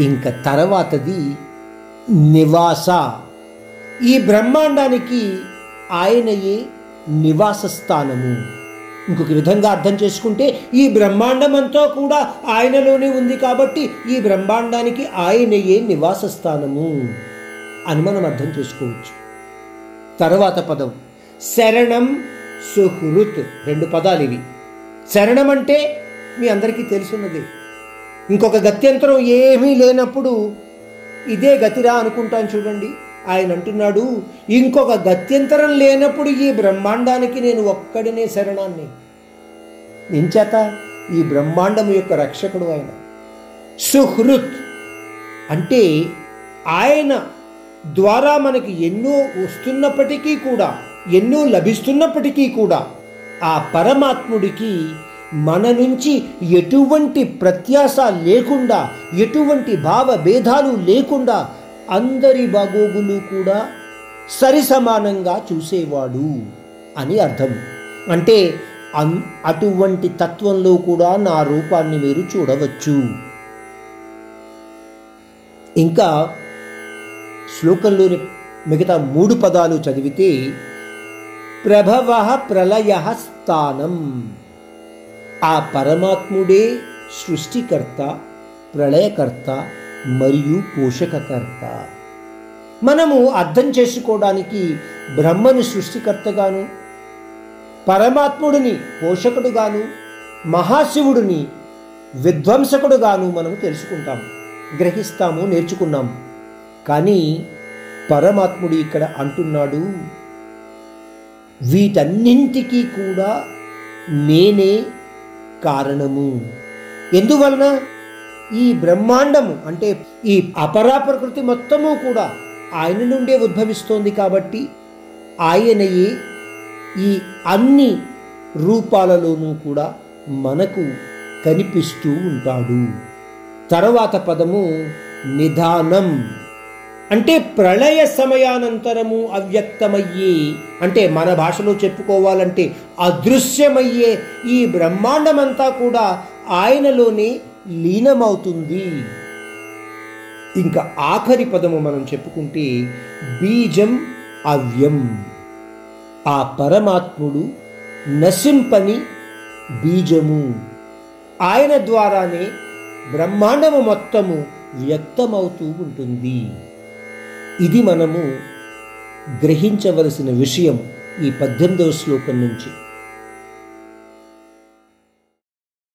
ఇంకా తర్వాతది నివాస. ఈ బ్రహ్మాండానికి ఆయనయే నివాస స్థానము ఇంకొక విధంగా అర్థం చేసుకుంటే ఈ బ్రహ్మాండం అంతా కూడా ఆయనలోనే ఉంది కాబట్టి ఈ బ్రహ్మాండానికి ఆయనయే నివాస స్థానము అని మనం అర్థం చేసుకోవచ్చు. తర్వాత పదం శరణం సుహృత్. రెండు పదాలు ఇవి. శరణం అంటే మీ అందరికీ తెలిసినదే ఇంకొక గత్యంతరం ఏమీ లేనప్పుడు ఇదే గతిరా అనుకుంటాను చూడండి. ఆయన అంటున్నాడు ఇంకొక గత్యంతరం లేనప్పుడు ఈ బ్రహ్మాండానికి నేను ఒక్కడినే శరణాన్ని. ఎంచేత ఈ బ్రహ్మాండం యొక్క రక్షకుడు ఆయన. సుహృత్ అంటే ఆయన ద్వారా మనకి ఎన్నో వస్తున్నప్పటికీ కూడా ఎన్నో లభిస్తున్నప్పటికీ కూడా ఆ పరమాత్ముడికి మన నుంచి ఎటువంటి ప్రత్యాశ లేకుండా ఎటువంటి భావ భేదాలు లేకుండా అందరి బాగోగులు కూడా సరిసమానంగా చూసేవాడు అని అర్థం. అంటే అన్ అటువంటి తత్వంలో కూడా నా రూపాన్ని మీరు చూడవచ్చు. ఇంకా శ్లోకంలోని మిగతా మూడు పదాలు చదివితే ప్రభవ ప్రళయ స్థానం. ఆ పరమాత్ముడే సృష్టికర్త ప్రళయకర్త మరియు పోషకకర్త. మనము అర్థం చేసుకోవడానికి బ్రహ్మని సృష్టికర్తగాను పరమాత్ముడిని పోషకుడుగాను మహాశివుడిని విధ్వంసకుడుగాను మనము తెలుసుకుంటాము గ్రహిస్తాము నేర్చుకున్నాము కానీ పరమాత్ముడు ఇక్కడ అంటున్నాడు వీటన్నింటికీ కూడా నేనే కారణము. ఎందువలన? ఈ బ్రహ్మాండము అంటే ఈ అపరా ప్రకృతి మొత్తము కూడా ఆయన నుండే ఉద్భవిస్తోంది కాబట్టి ఆయనయే ఈ అన్ని రూపాలలోనూ కూడా మనకు కనిపిస్తూ ఉంటాడు. తర్వాత పదము నిధానం. అంటే ప్రళయ సమయానంతరము అవ్యక్తమయ్యే అంటే మన భాషలో చెప్పుకోవాలంటే అదృశ్యమయ్యే ఈ బ్రహ్మాండమంతా కూడా ఆయనలోనే లీనమవుతుంది. ఇంకా ఆఖరి పదము మనం చెప్పుకుంటే బీజం అవ్యం. ఆ పరమాత్ముడు నశింపని బీజము. ఆయన ద్వారానే బ్రహ్మాండము మొత్తము వ్యక్తమవుతూ ఉంటుంది. ఇది మనము గ్రహించవలసిన విషయం ఈ పద్దెనిమిదవ శ్లోకం నుంచి.